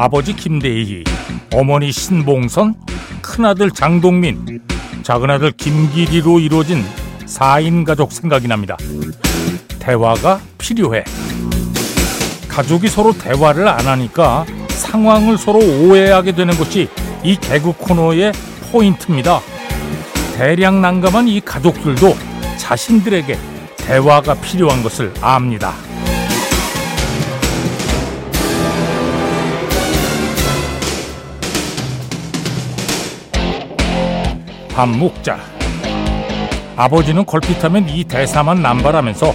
아버지 김대희, 어머니 신봉선, 큰아들 장동민, 작은아들 김기리로 이루어진 4인 가족 생각이 납니다. 대화가 필요해. 가족이 서로 대화를 안 하니까 상황을 서로 오해하게 되는 것이 이 개그 코너의 포인트입니다. 대량 난감한 이 가족들도 자신들에게 대화가 필요한 것을 압니다. 밥 먹자. 아버지는 걸핏하면 이 대사만 남발하면서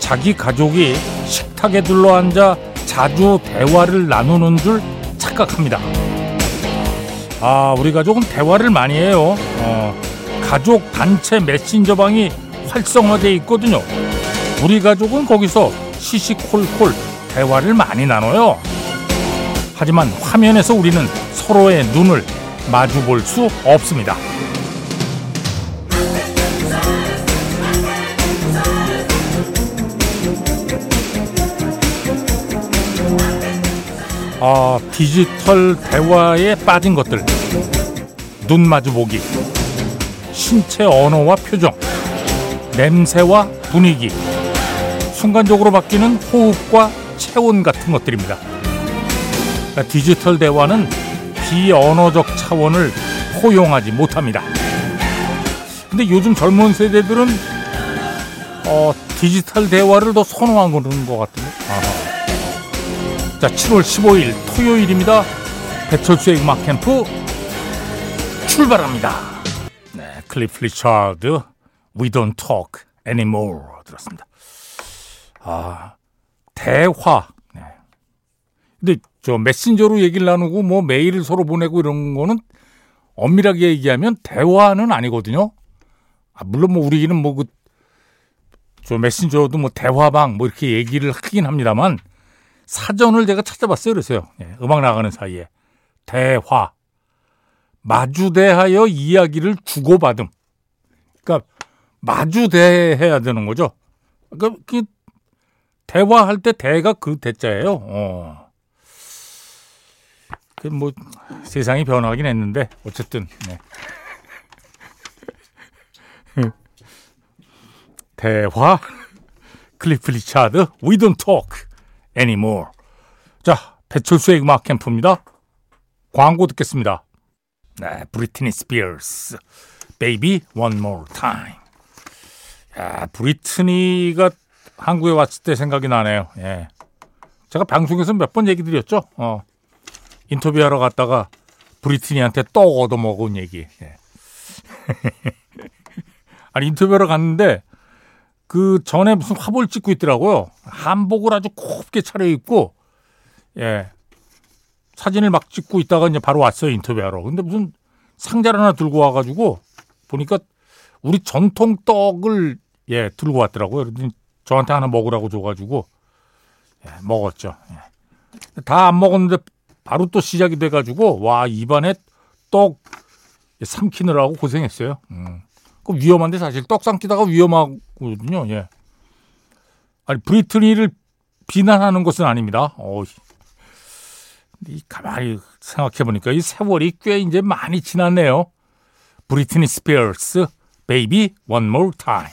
자기 가족이 식탁에 둘러앉아 자주 대화를 나누는 줄 착각합니다. 아, 우리 가족은 대화를 많이 해요. 어, 가족 단체 메신저방이 활성화돼 있거든요. 우리 가족은 거기서 시시콜콜 대화를 많이 나눠요. 하지만 화면에서 우리는 서로의 눈을 마주 볼 수 없습니다. 아, 디지털 대화에 빠진 것들. 눈 마주 보기. 신체 언어와 표정. 냄새와 분위기. 순간적으로 바뀌는 호흡과 체온 같은 것들입니다. 디지털 대화는 비언어적 차원을 포용하지 못합니다. 근데 요즘 젊은 세대들은 어, 디지털 대화를 더 선호하는 것 같은데. 아하. 자, 7월 15일 토요일입니다. 배철수의 음악 캠프 출발합니다. 네, 클리프 리차드 We Don't Talk Anymore 들었습니다. 아, 대화. 네. 근데 저 메신저로 얘기를 나누고 뭐 메일을 서로 보내고 이런 거는 엄밀하게 얘기하면 대화는 아니거든요. 아, 물론 뭐 우리는 뭐 그 저 메신저도 뭐 대화방 뭐 이렇게 얘기를 하긴 합니다만 사전을 제가 찾아봤어요. 그래서요. 예, 음악 나가는 사이에. 대화. 마주대하여 이야기를 주고받음. 그러니까 마주대해야 되는 거죠. 그러니까 그 대화할 때 대가 그 대자예요. 어. 그뭐 세상이 변화하긴 했는데 어쨌든 네. 대화 클리프 리차드 We Don't Talk anymore. 자, 배철수의 음악 캠프입니다. 광고 듣겠습니다. 네, 브리트니 스피어스. One More Time. 야, 브리트니가 한국에 왔을 때 생각이 나네요. 예. 제가 방송에서 몇 번 얘기 드렸죠. 어. 인터뷰하러 갔다가 브리트니한테 떡 얻어먹은 얘기. 예. 아니, 인터뷰하러 갔는데 그 전에 무슨 화보를 찍고 있더라고요. 한복을 아주 곱게 차려입고, 예. 사진을 막 찍고 있다가 이제 바로 왔어요, 인터뷰하러. 근데 무슨 상자를 하나 들고 와가지고, 보니까 우리 전통 떡을, 예, 들고 왔더라고요. 그래서 저한테 하나 먹으라고 줘가지고, 예, 먹었죠. 예. 다 안 먹었는데 바로 또 시작이 돼가지고, 와, 입안에 떡 삼키느라고 고생했어요. 음. 그 위험한데 사실 떡 삼키다가 위험하거든요. 예. 아니 브리트니를 비난하는 것은 아닙니다. 어, 이 가만히 생각해 보니까 이 세월이 꽤 이제 많이 지났네요. 브리트니 스피어스 Baby One More Time.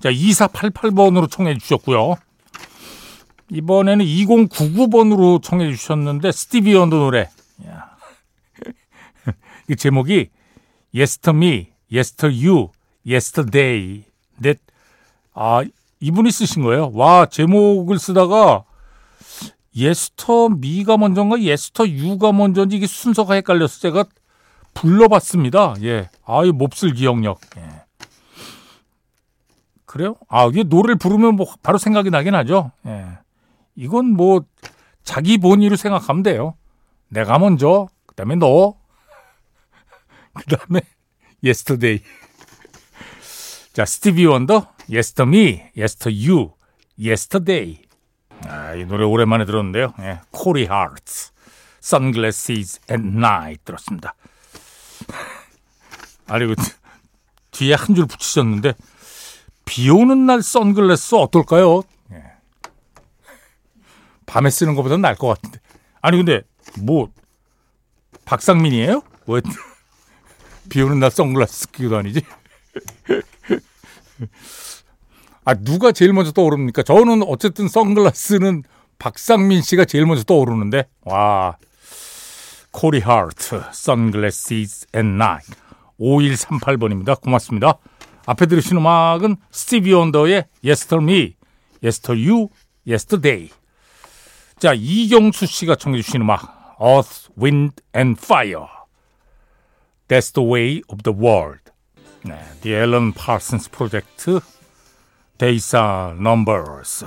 자, 2488번으로 청해 주셨고요. 이번에는 2099번으로 청해 주셨는데 스티비 원더 노래. 이 제목이 Yester Me, Yester You, Yesterday. 넷. 아, 이분이 쓰신 거예요. 와, 제목을 쓰다가 Yester Me가 먼저인가 Yester You가 먼저인지 이게 순서가 헷갈려서 제가 불러봤습니다. 예. 아, 이 몹쓸 기억력. 예. 그래요? 아, 이게 노래를 부르면 뭐 바로 생각이 나긴 하죠. 예. 이건 뭐 자기 본의로 생각하면 돼요. 내가 먼저, 그 다음에 너, 그 다음에 yesterday. 자, 스티비 원더, yester me, yester you, yesterday. 아, 이 노래 오랜만에 들었는데요. 예, 코리 하트, sunglasses at night 들었습니다. 아니, 그, 뒤에 한 줄 붙이셨는데, 비 오는 날 선글라스 어떨까요? 예. 밤에 쓰는 것보다 나을 것 같은데. 아니, 근데 뭐 박상민이에요? 뭐 비오는 날 선글라스 끼고 다니지? 아 누가 제일 먼저 떠오릅니까? 저는 어쨌든 선글라스는 박상민 씨가 제일 먼저 떠오르는데 와 코리 하트 Sunglasses at Night 5138번입니다. 고맙습니다. 앞에 들으신 음악은 스티비 원더의 Yester Me, Yester You, Yesterday. 자, 이경수 씨가 청해 주신 음악 Earth, Wind and Fire. That's the way of the world. 네, The Alan Parsons Project, Days are Numbers.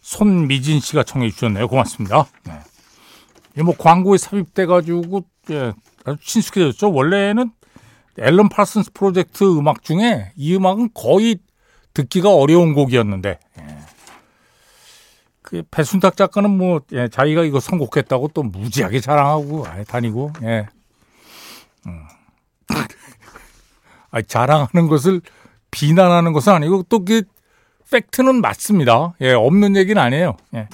손미진 씨가 청해 주셨네요. 고맙습니다. 네. 이뭐 광고에 삽입돼 가지고 예, 아주 친숙해졌죠. 원래는 앨런 파슨스 프로젝트 음악 중에 이 음악은 거의 듣기가 어려운 곡이었는데 예. 그 배순탁 작가는 뭐 예, 자기가 이거 선곡했다고 또 무지하게 자랑하고 아예 다니고 예. 음. 아 자랑하는 것을 비난하는 것은 아니고 또 그 팩트는 맞습니다. 예, 없는 얘기는 아니에요. 예.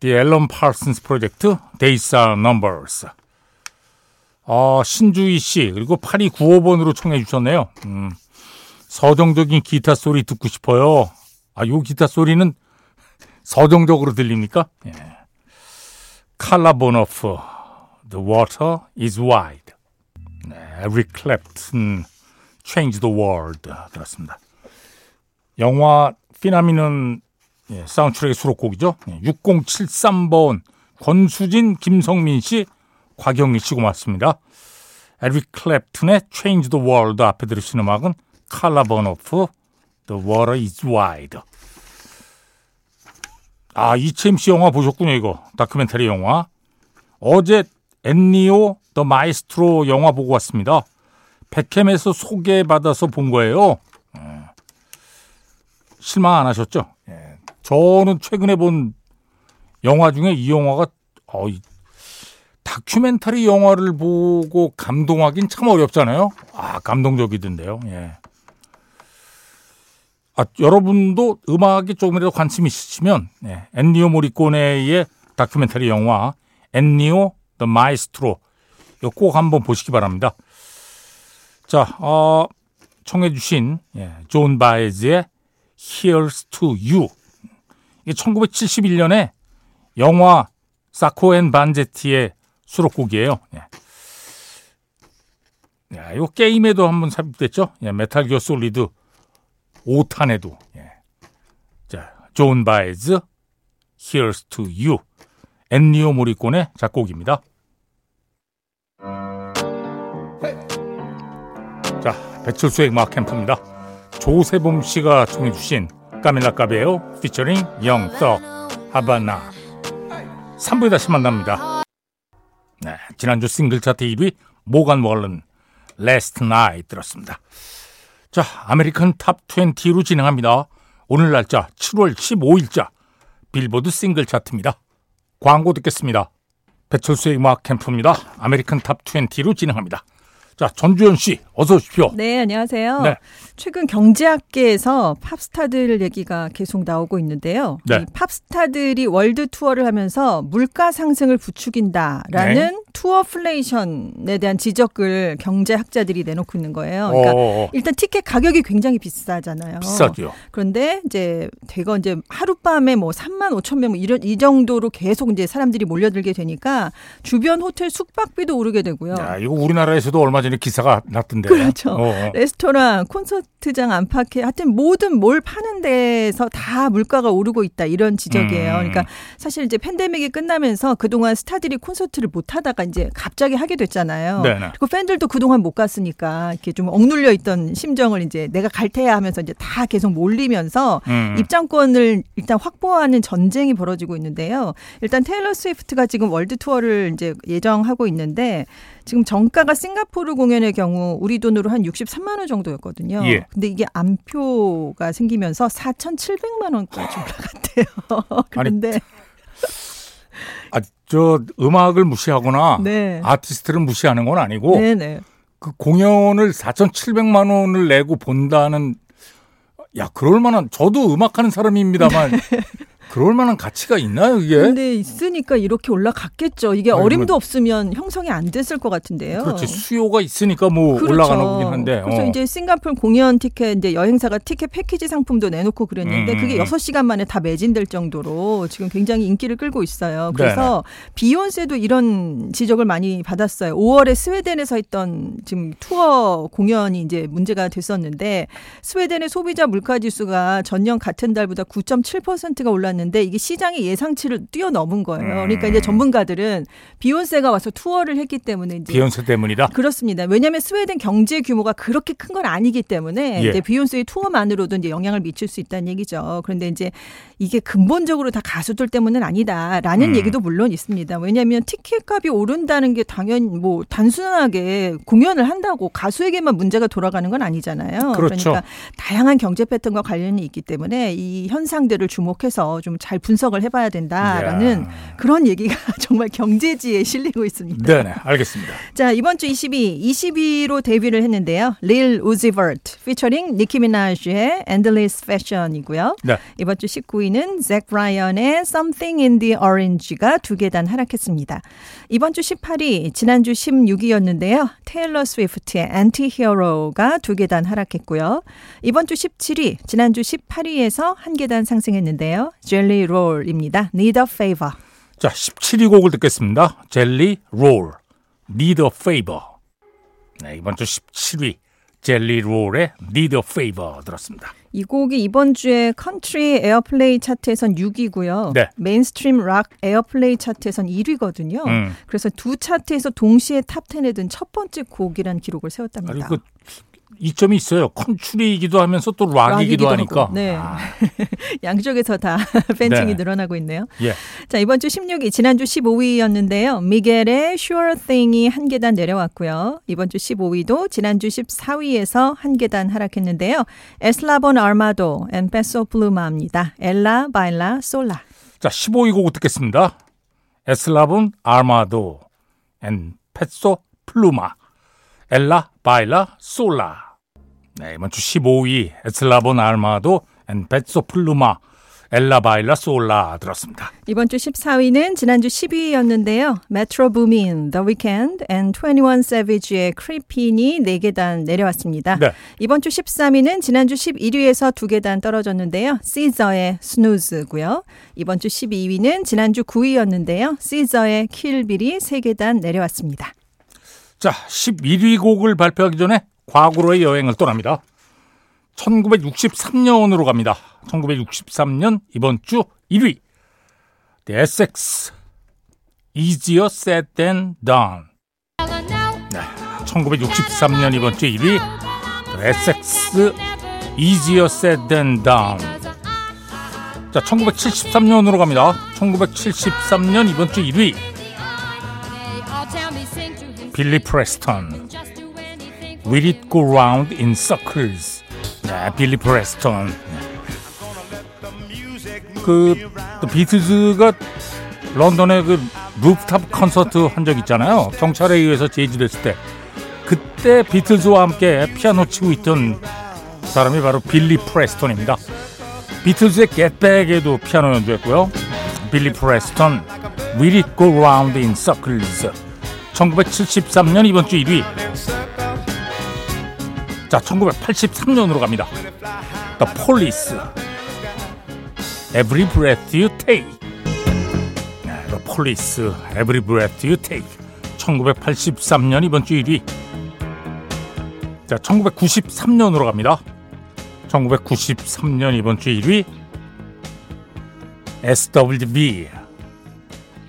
The Alan Parsons Project, Days Are Numbers. 아, 신주희 씨, 그리고 8295번으로 청해 주셨네요. 음, 서정적인 기타 소리 듣고 싶어요. 아, 요 기타 소리는 서정적으로 들립니까? 예. 칼라 보너프, The Water is Wide. 네, 에릭 클랩튼, Change the World 들었습니다. 영화 피나미는 예, 사운드트랙의 수록곡이죠. 예, 6073번 권수진, 김성민 씨, 곽영희 씨 고맙습니다. 에릭 클랩튼의 Change the World 앞에 들으신 음악은 칼라 보노프 The Water is Wide. 아, 이채임 씨 영화 보셨군요, 이거. 다큐멘터리 영화. 어제 엔니오 The Maestro 영화 보고 왔습니다. 배캠에서 소개받아서 본 거예요. 예. 실망 안 하셨죠? 예. 저는 최근에 본 영화 중에 이 영화가 어, 다큐멘터리 영화를 보고 감동하긴 참 어렵잖아요. 아, 감동적이던데요. 예. 아, 여러분도 음악에 조금이라도 관심 있으시면 예, 엔니오 모리코네의 다큐멘터리 영화 엔니오 The Maestro 이거 꼭 한번 보시기 바랍니다. 자, 어, 청해 주신 예, 존 바에즈의 Here's to You 이게 1971년에 영화 Sacco and Vanzetti의 수록곡이에요. 예. 야, 이거 게임에도 한번 삽입됐죠. 예, Metal Gear Solid 5탄에도. 예. 자, 존 바에즈 Here's to You 엔니오 모리코네의 작곡입니다. 자, 배철수의 음악 캠프입니다. 조세범 씨가 청해 주신 카밀라 카베요 피처링 Young Thug Havana 3부에 다시 만납니다. 네, 지난주 싱글 차트 1위 모건 월렌 Last Night 들었습니다. 자, American Top 20로 진행합니다. 오늘 날짜 7월 15일자 빌보드 싱글 차트입니다. 광고 듣겠습니다. 배철수의 음악 캠프입니다. American Top 20로 진행합니다. 자, 전주현 씨, 어서 오십시오. 네, 안녕하세요. 네. 최근 경제학계에서 팝스타들 얘기가 계속 나오고 있는데요. 네. 이 팝스타들이 월드 투어를 하면서 물가 상승을 부추긴다라는 네. tourflation에 대한 지적을 경제학자들이 내놓고 있는 거예요. 그러니까 어, 일단 티켓 가격이 굉장히 비싸잖아요. 비싸죠. 그런데 이제 대거 이제 하룻밤에 뭐 3만 5천 명 이런 이 정도로 계속 이제 사람들이 몰려들게 되니까 주변 호텔 숙박비도 오르게 되고요. 야, 이거 우리나라에서도 얼마 전에 기사가 났던데. 그렇죠. 어, 어. 레스토랑, 콘서트장 안팎에 하여튼 모든 뭘 파는 데서 다 물가가 오르고 있다 이런 지적이에요. 음. 그러니까 사실 이제 팬데믹이 끝나면서 그동안 스타들이 콘서트를 못 하다가 이제 갑자기 하게 됐잖아요. 네네. 그리고 팬들도 그동안 못 갔으니까 이렇게 좀 억눌려 있던 심정을 이제 내가 갈 테야 하면서 이제 다 계속 몰리면서 음. 입장권을 일단 확보하는 전쟁이 벌어지고 있는데요. 일단 테일러 스위프트가 지금 월드 투어를 이제 예정하고 있는데 지금 정가가 싱가포르 공연의 경우 우리 돈으로 한 63만 원 정도였거든요. 예. 근데 이게 암표가 생기면서 4,700만 원까지 올라갔대요. 그런데 아, 저 음악을 무시하거나 네. 아티스트를 무시하는 건 아니고 네, 네. 그 공연을 4,700만 원을 내고 본다는 야, 그럴 만한 저도 음악하는 사람입니다만 그럴 만한 가치가 있나요, 이게? 근데 있으니까 이렇게 올라갔겠죠. 이게 아니, 어림도 그러면- 없으면 형성이 안 됐을 것 같은데요. 그렇지. 수요가 있으니까 뭐 그렇죠. 올라가는 거긴 한데. 그래서 어. 이제 싱가포르 공연 티켓 이제 여행사가 티켓 패키지 상품도 내놓고 그랬는데 음, 그게 음. 6시간 만에 다 매진될 정도로 지금 굉장히 인기를 끌고 있어요. 그래서 비욘세도 이런 지적을 많이 받았어요. 5월에 스웨덴에서 했던 지금 투어 공연이 이제 문제가 됐었는데 스웨덴의 소비자 물가 지수가 전년 같은 달보다 9.7%가 올랐는데 이게 시장의 예상치를 뛰어넘은 거예요. 그러니까 이제 전문가들은 비욘세가 와서 투어를 했기 때문에 이제 비욘세 때문이다. 그렇습니다. 왜냐하면 스웨덴 경제 규모가 그렇게 큰 건 아니기 때문에 예. 이제 비욘세의 투어만으로도 이제 영향을 미칠 수 있다는 얘기죠. 그런데 이제 이게 근본적으로 다 가수들 때문은 아니다라는 음. 얘기도 물론 있습니다. 왜냐하면 티켓값이 오른다는 게 당연 뭐 단순하게 공연을 한다고 가수에게만 문제가 돌아가는 건 아니잖아요. 그렇죠. 러니까 다양한 경제 패턴과 관련이 있기 때문에 이 현상들을 주목해서 좀 잘 분석을 해봐야 된다라는 이야. 그런 얘기가 정말 경제지에 실리고 있습니다. 네네, 알겠습니다. 자, 이번 주 22, 22로 데뷔를 했는데요. Lil Uzi Vert 피처링 니키 미나즈의 Endless Fashion이고요. 네. 이번 주 19위는 잭 라이언의 Something in the Orange가 두 계단 하락했습니다. 이번 주 18위, 지난주 16위였는데요. 테일러 스위프트의 Anti-Hero가 두 계단 하락했고요. 이번 주 17위, 지난주 18위에서 한 계단 상승했는데요. Jelly Roll입니다. Need a Favor. 자, 17위 곡을 듣겠습니다. 젤리 롤, Need a Favor. 네, 이번 주 17위 젤리 롤의 Need a Favor 들었습니다. 이 곡이 이번 주에 Country Airplay 차트에선 6위고요. 네. Mainstream Rock Airplay 차트에선 1위거든요. 음. 그래서 두 차트에서 동시에 Top 10에 든 첫 번째 곡이라는 기록을 아니 세웠답니다. 그 이점이 있어요. 컨츄리이기도 하면서 또 락이기도 락이기도 하니까. 네. 아, 양쪽에서 다 팬층이 네. 늘어나고 있네요. 예. 자, 이번 주 16위, 지난주 15위였는데요. 미겔의 Sure Thing이 한 계단 내려왔고요. 이번 주 15위도 지난주 14위에서 한 계단 하락했는데요. Eslabon Armado and Peso Pluma입니다. Ella Baila Sola. 자, 15위 곡 듣겠습니다. Eslabon Armado and Peso Pluma Ella Baila Sola. 네, 이번 주 15위 Eslabon Armado and Peso Pluma Ella Baila Sola 들었습니다. 이번 주 14위는 지난주 10위였는데요. Metro Boomin, The Weeknd, and 21 Savage의 Creepin'이 4계단 내려왔습니다. 네. 이번 주 13위는 지난주 11위에서 2계단 떨어졌는데요. SZA의 Snooze고요. 이번 주 12위는 지난주 9위였는데요. 시저의 킬빌이 3계단 내려왔습니다. 자, 11위 곡을 발표하기 전에 과거로의 여행을 떠납니다. 1963년으로 갑니다. 1963년 이번 주 1위. The Essex. Easier said than done. 네, 1963년 이번 주 1위. The Essex. Easier said than done. 자, 1973년으로 갑니다. 1973년 이번 주 1위. 빌리 프레스턴. Will it go round in circles? 네, 빌리 프레스턴. 그, 또 비틀즈가 런던에 그 루프탑 콘서트 한 적 있잖아요. 경찰에 의해서 제지됐을 때. 그때 비틀즈와 함께 피아노 치고 있던 사람이 바로 빌리 프레스턴입니다. 비틀즈의 Back에도 피아노 연주했고요. 빌리 프레스턴, Will it go round in circles? 1973년 이번 주 1위. 자, 1983년으로 갑니다. The Police. Every breath you take. 네, The Police. Every breath you take. 1983년 이번 주 1위. 자, 1993년으로 갑니다. 1993년 이번 주 1위. SWV.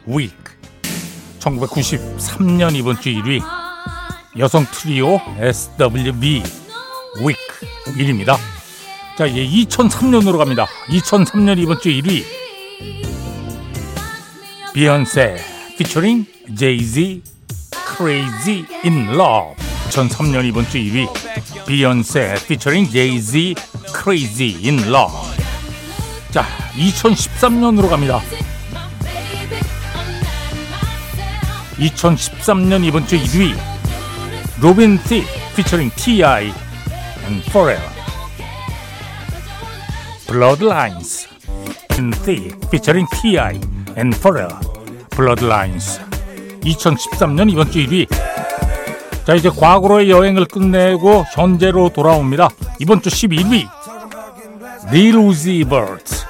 Week. 1993년 이번 주 1위. 여성 트리오 SWV. Week 1위입니다. 자, 이제 2003년으로 갑니다. 2003년 이번 주 1위. 비욘세 피처링 제이지 Crazy in Love 2003년 이번 주 1위 비욘세 피처링 제이지 Crazy in Love 자 2013년으로 갑니다 2013년 이번 주 1위 로빈 시크 피처링 T.I. and Pharrell Blurred Lines Robin Thicke featuring T.I. and Pharrell Blurred Lines 2013년 이번 주 1위 자 이제 과거로의 여행을 끝내고 현재로 돌아옵니다 이번 주 11위 Lil Uzi Vert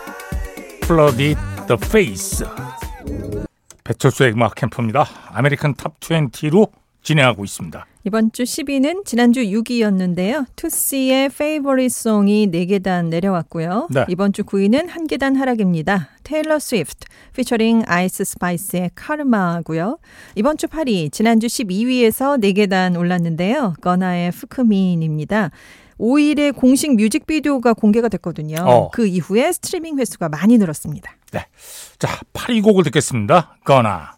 Flooded the Face 배철수의 음악 캠프입니다 American Top 20로 진행하고 있습니다 이번 주 10위는 지난주 6위였는데요. Toosii의 Favorite Song이 4계단 내려왔고요. 네. 이번 주 9위는 한 계단 하락입니다. 테일러 스위프트 피처링 아이스 스파이스의 Karma고요. 이번 주 8위, 지난주 12위에서 4계단 올랐는데요. Gunna의 fukumean입니다. 5일에 공식 뮤직비디오가 공개가 됐거든요. 어. 그 이후에 스트리밍 횟수가 많이 늘었습니다. 네. 자, 8위 곡을 듣겠습니다. Gunna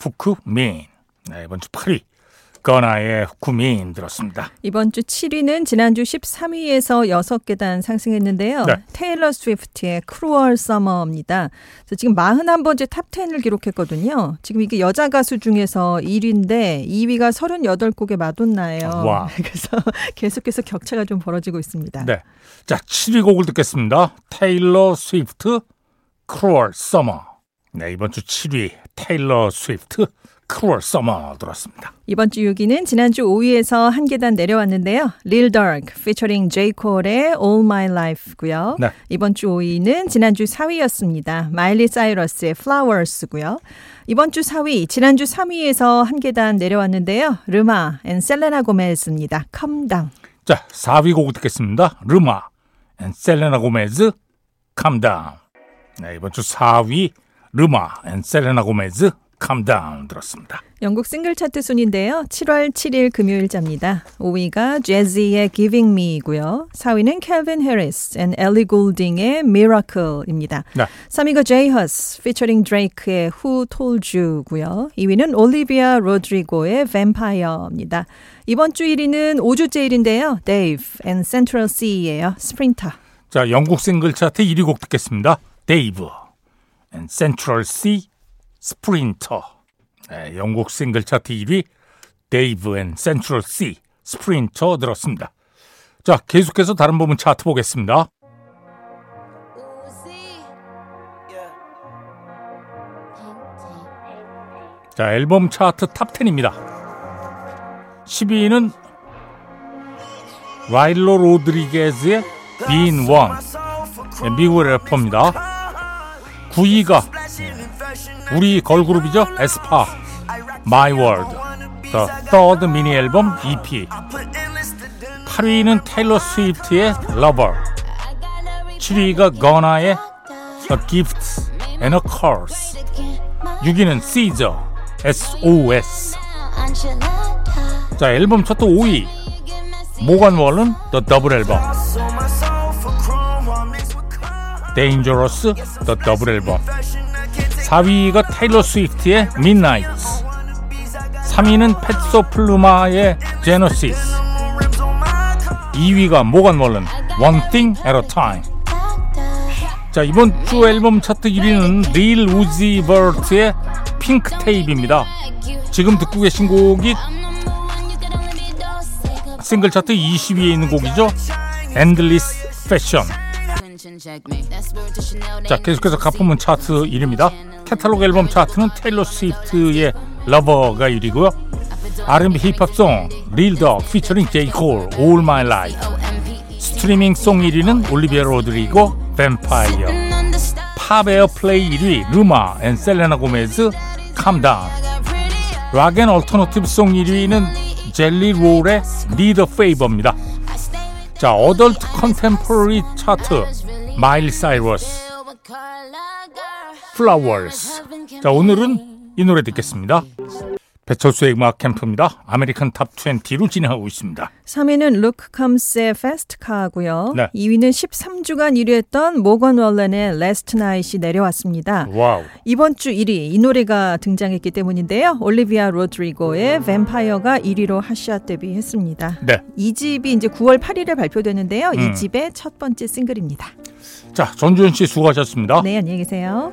fukumean. 네, 이번 주 8위. Gunna의 fukumean 들었습니다. 이번 주 7위는 지난주 13위에서 6계단 상승했는데요. 네. 테일러 스위프트의 Cruel Summer입니다. 지금 41번째 Top 10을 기록했거든요. 지금 이게 여자 가수 중에서 1위인데 2위가 38곡의 마돈나예요. 와. 그래서 계속해서 격차가 좀 벌어지고 있습니다. 네. 자, 7위 곡을 듣겠습니다. 테일러 스위프트 Cruel Summer. 네, 이번 주 7위 테일러 스위프트 Cruel Summer 들었습니다. 이번 주 6위는 지난주 5위에서 한 계단 내려왔는데요. Lil Durk featuring J. Cole의 All My Life고요. 네. 이번 주 5위는 지난주 4위였습니다. 마일리 사이러스의 Flowers고요. 이번 주 4위, 지난주 3위에서 한 계단 내려왔는데요. 레마 and 셀레나 고메즈의 Calm Down. 자, 4위 곡 듣겠습니다. 레마 and 셀레나 고메즈 Calm Down. 네, 이번 주 4위 레마 and 셀레나 고메즈 Calm Down 들었습니다. 영국 싱글 차트 순인데요. 7월 7일 금요일자입니다. 5위가 재지의 Giving Me이고요. 4위는 캘빈 해리스 and 엘리 골딩의 Miracle입니다. 네. 3위가 J Hus featuring Drake의 Who Told You고요. 2위는 올리비아 로드리고의 Vampire입니다. 이번 주 1위는 5주째 1위인데요. Dave and Central Cee예요. Sprinter. 자, 영국 싱글 차트 1위 곡 듣겠습니다. 데이브 and Central Cee Sprinter. 네, 영국 싱글 차트 1위 데이브 and Central Cee Sprinter 들었습니다. 자, 계속해서 다른 부문 차트 보겠습니다. 자, 앨범 차트 Top 10입니다. 10위는 라일로 로드리게즈의 One. 네, 미국 래퍼입니다. 9위가 우리 걸그룹이죠. 에스파 My World The Third Mini Album EP 8위는 테일러 스위프트의 Lover 7위가 Gunna의 A Gift and a Curse 6위는 Caesar SOS 자 앨범 차트 5위 모건 월은 The Double 앨범 Dangerous The Double 앨범 4위가 테일러 스위프트의 Midnight 3위는 펫소 플루마의 Genesis 2위가 모건 월런 One Thing at a Time. 자 이번 주 앨범 차트 1위는 릴 우지 버트의 Pink Tape입니다. 지금 듣고 계신 곡이 싱글 차트 20위에 있는 곡이죠. Endless Fashion. 자 계속해서 각 부문 차트 1위입니다 캐탈로그 앨범 차트는 테일러 스위프트의 Lover가 1위고요. R&B 힙합 song 릴 더크 featuring 제이 콜 All My Life. 스트리밍 song 1위는 올리비아 로드리고 뱀파이어 팝 airplay 1위 레마 and 셀레나 고메즈 Calm Down rock and alternative song 1위는 젤리 롤의 리더 페이버입니다. 자 adult contemporary 차트 마일리 사이러스 Flowers. 자, 오늘은 이 노래 듣겠습니다. 배철수의 음악 캠프입니다. American Top 20로 진행하고 있습니다. 3위는 루크 컴스의 Fast Car고요. 네. 2위는 13주간 1위했던 모건 월렌의 Last Night이 내려왔습니다. 와우. 이번 주 1위 이 노래가 등장했기 때문인데요. 올리비아 로드리고의 Vampire가 1위로 핫샷 데뷔했습니다. 네. 이 집이 이제 9월 8일에 발표되는데요. 음. 이 집의 첫 번째 싱글입니다. 자, 전주현 씨 수고하셨습니다. 네, 안녕히 계세요.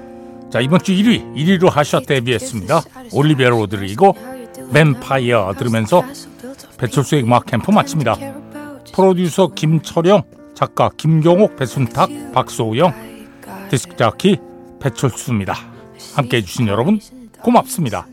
자, 이번 주 1위, 1위로 핫샷 데뷔했습니다. 올리비아 로드리고 뱀파이어 들으면서 배철수의 음악 캠프 마칩니다. 프로듀서 김철영, 작가 김경옥, 배순탁, 박소영, 디스크 자키 배철수입니다. 함께 해 주신 여러분 고맙습니다.